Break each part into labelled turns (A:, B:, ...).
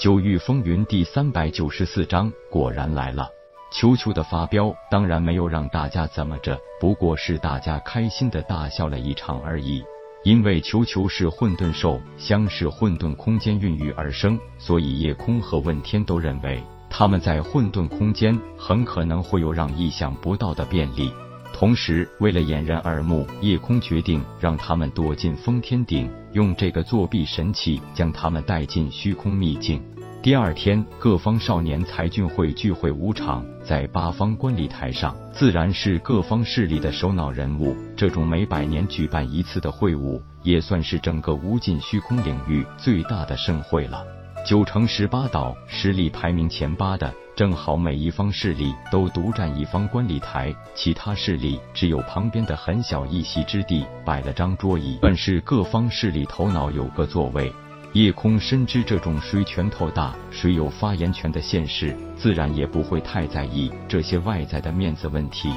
A: 九域风云第三百九十四章果然来了。球球的发飙当然没有让大家怎么着，不过是大家开心的大笑了一场而已。因为球球是混沌兽，相是混沌空间孕育而生，所以夜空和问天都认为他们在混沌空间很可能会有让意想不到的便利。同时，为了掩人耳目，夜空决定让他们躲进封天顶，用这个作弊神器将他们带进虚空秘境。第二天，各方少年才俊会聚会五场，在八方观礼台上，自然是各方势力的首脑人物。这种每百年举办一次的会晤，也算是整个无尽虚空领域最大的盛会了。九城十八岛实力排名前八的。正好每一方势力都独占一方观礼台，其他势力只有旁边的很小一席之地，摆了张桌椅，本是各方势力头脑有个座位。夜空深知这种谁拳头大、谁有发言权的现实，自然也不会太在意这些外在的面子问题。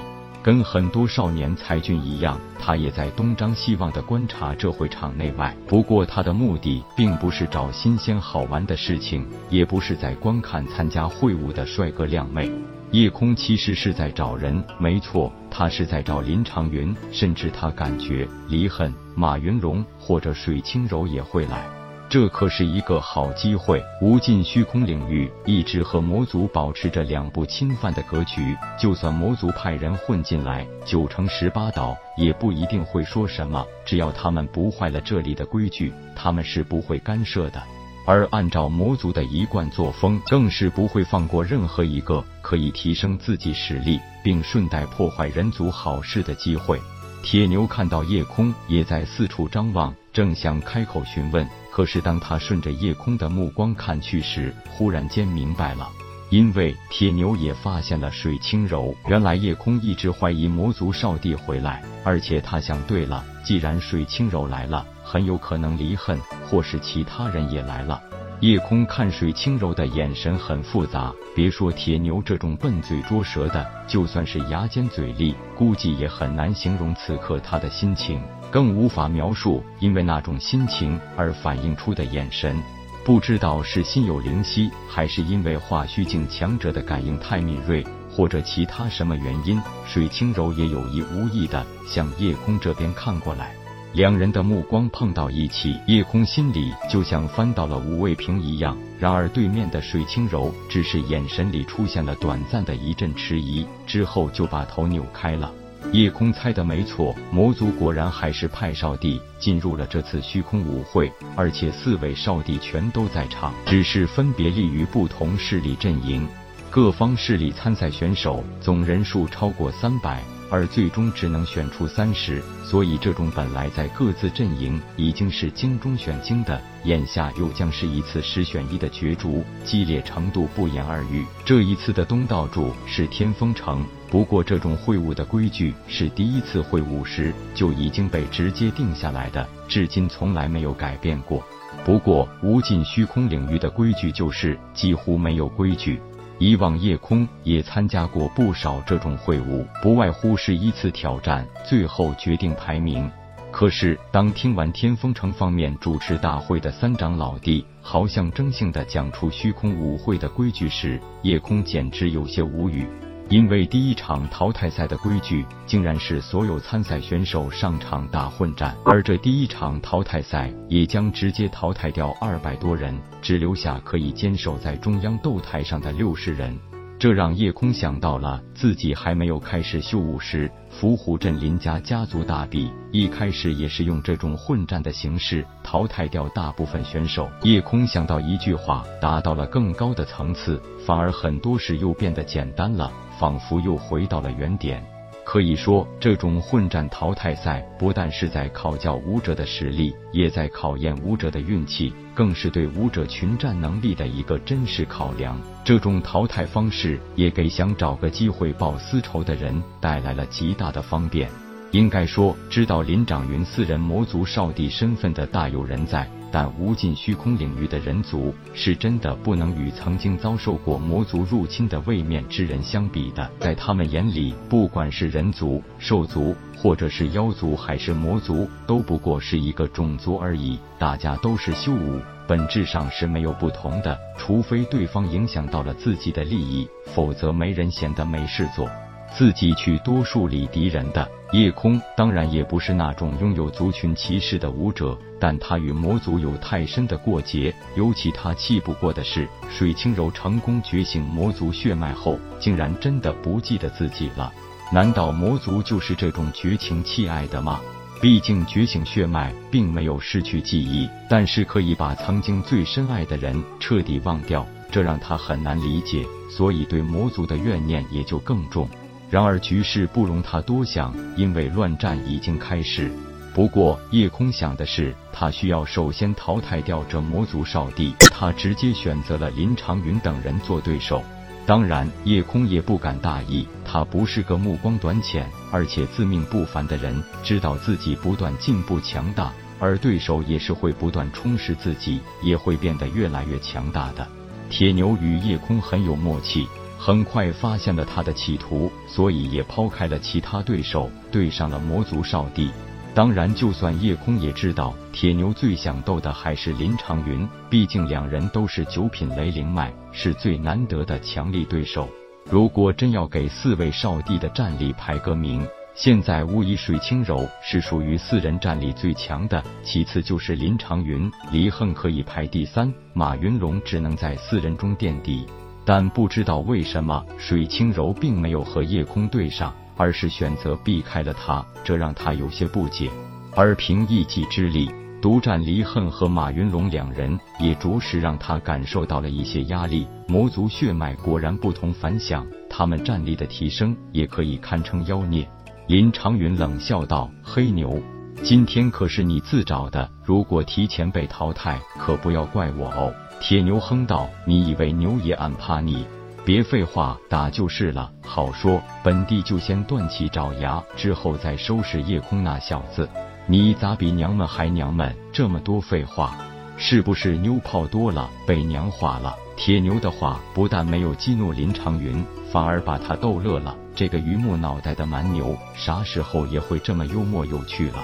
A: 跟很多少年才俊一样，他也在东张西望的观察这会场内外。不过他的目的并不是找新鲜好玩的事情，也不是在观看参加会晤的帅哥靓妹。夜空其实是在找人，没错，他是在找林长云，甚至他感觉离恨、马云龙或者水清柔也会来。这可是一个好机会！无尽虚空领域一直和魔族保持着两不侵犯的格局，就算魔族派人混进来，九成十八岛也不一定会说什么。只要他们不坏了这里的规矩，他们是不会干涉的。而按照魔族的一贯作风，更是不会放过任何一个可以提升自己实力，并顺带破坏人族好事的机会。铁牛看到夜空也在四处张望，正想开口询问。可是，当他顺着夜空的目光看去时，忽然间明白了，因为铁牛也发现了水清柔。原来夜空一直怀疑魔族少帝回来，而且他想对了，既然水清柔来了，很有可能离恨或是其他人也来了。夜空看水清柔的眼神很复杂，别说铁牛这种笨嘴拙舌的，就算是牙尖嘴利，估计也很难形容此刻他的心情。更无法描述，因为那种心情而反映出的眼神，不知道是心有灵犀，还是因为化虚境强者的感应太敏锐，或者其他什么原因。水清柔也有意无意的向夜空这边看过来，两人的目光碰到一起，夜空心里就像翻到了五味瓶一样。然而对面的水清柔只是眼神里出现了短暂的一阵迟疑，之后就把头扭开了。夜空猜的没错，魔族果然还是派少帝进入了这次虚空舞会，而且四位少帝全都在场，只是分别立于不同势力阵营。各方势力参赛选手总人数超过三百，而最终只能选出三十，所以这种本来在各自阵营已经是精中选精的，眼下又将是一次十选一的角逐，激烈程度不言而喻。这一次的东道主是天风城。不过，这种会晤的规矩是第一次会晤时就已经被直接定下来的，至今从来没有改变过。不过，无尽虚空领域的规矩就是几乎没有规矩。以往夜空也参加过不少这种会晤，不外乎是依次挑战，最后决定排名。可是，当听完天风城方面主持大会的三长老弟豪象征性的讲出虚空舞会的规矩时，夜空简直有些无语。因为第一场淘汰赛的规矩竟然是所有参赛选手上场打混战，而这第一场淘汰赛也将直接淘汰掉二百多人，只留下可以坚守在中央斗台上的六十人。这让夜空想到了自己还没有开始秀武时，伏虎镇林家家族大比一开始也是用这种混战的形式淘汰掉大部分选手。夜空想到一句话，达到了更高的层次，反而很多事又变得简单了。仿佛又回到了原点。可以说，这种混战淘汰赛不但是在考教武者的实力，也在考验武者的运气，更是对武者群战能力的一个真实考量。这种淘汰方式也给想找个机会报私仇的人带来了极大的方便。应该说，知道林长云四人魔族少帝身份的大有人在。但无尽虚空领域的人族是真的不能与曾经遭受过魔族入侵的位面之人相比的，在他们眼里，不管是人族、兽族或者是妖族还是魔族，都不过是一个种族而已。大家都是修武，本质上是没有不同的，除非对方影响到了自己的利益，否则没人闲得没事做。自己去多数理敌人的夜空，当然也不是那种拥有族群歧视的武者，但他与魔族有太深的过节。尤其他气不过的是，水清柔成功觉醒魔族血脉后，竟然真的不记得自己了。难道魔族就是这种绝情弃爱的吗？毕竟觉醒血脉并没有失去记忆，但是可以把曾经最深爱的人彻底忘掉，这让他很难理解，所以对魔族的怨念也就更重。然而局势不容他多想，因为乱战已经开始。不过叶空想的是，他需要首先淘汰掉这魔族少帝，他直接选择了林长云等人做对手。当然，叶空也不敢大意，他不是个目光短浅，而且自命不凡的人，知道自己不断进步强大，而对手也是会不断充实自己，也会变得越来越强大的。铁牛与夜空很有默契。很快发现了他的企图，所以也抛开了其他对手，对上了魔族少帝。当然，就算夜空也知道，铁牛最想斗的还是林长云，毕竟两人都是九品雷灵脉，是最难得的强力对手。如果真要给四位少帝的战力排个名，现在无疑水清柔是属于四人战力最强的，其次就是林长云、离恨可以排第三，马云龙只能在四人中垫底。但不知道为什么，水清柔并没有和夜空对上，而是选择避开了他，这让他有些不解。而凭一己之力独占离恨和马云龙两人，也着实让他感受到了一些压力。魔族血脉果然不同凡响，他们战力的提升也可以堪称妖孽。林长云冷笑道：“黑牛，今天可是你自找的，如果提前被淘汰，可不要怪我哦。”铁牛哼道：“你以为牛爷俺怕你？别废话，打就是了。好说，本帝就先断其爪牙，之后再收拾夜空那小子。你咋比娘们还娘们？这么多废话，是不是妞泡多了被娘化了？”铁牛的话不但没有激怒林长云，反而把他逗乐了。这个榆木脑袋的蛮牛，啥时候也会这么幽默有趣了？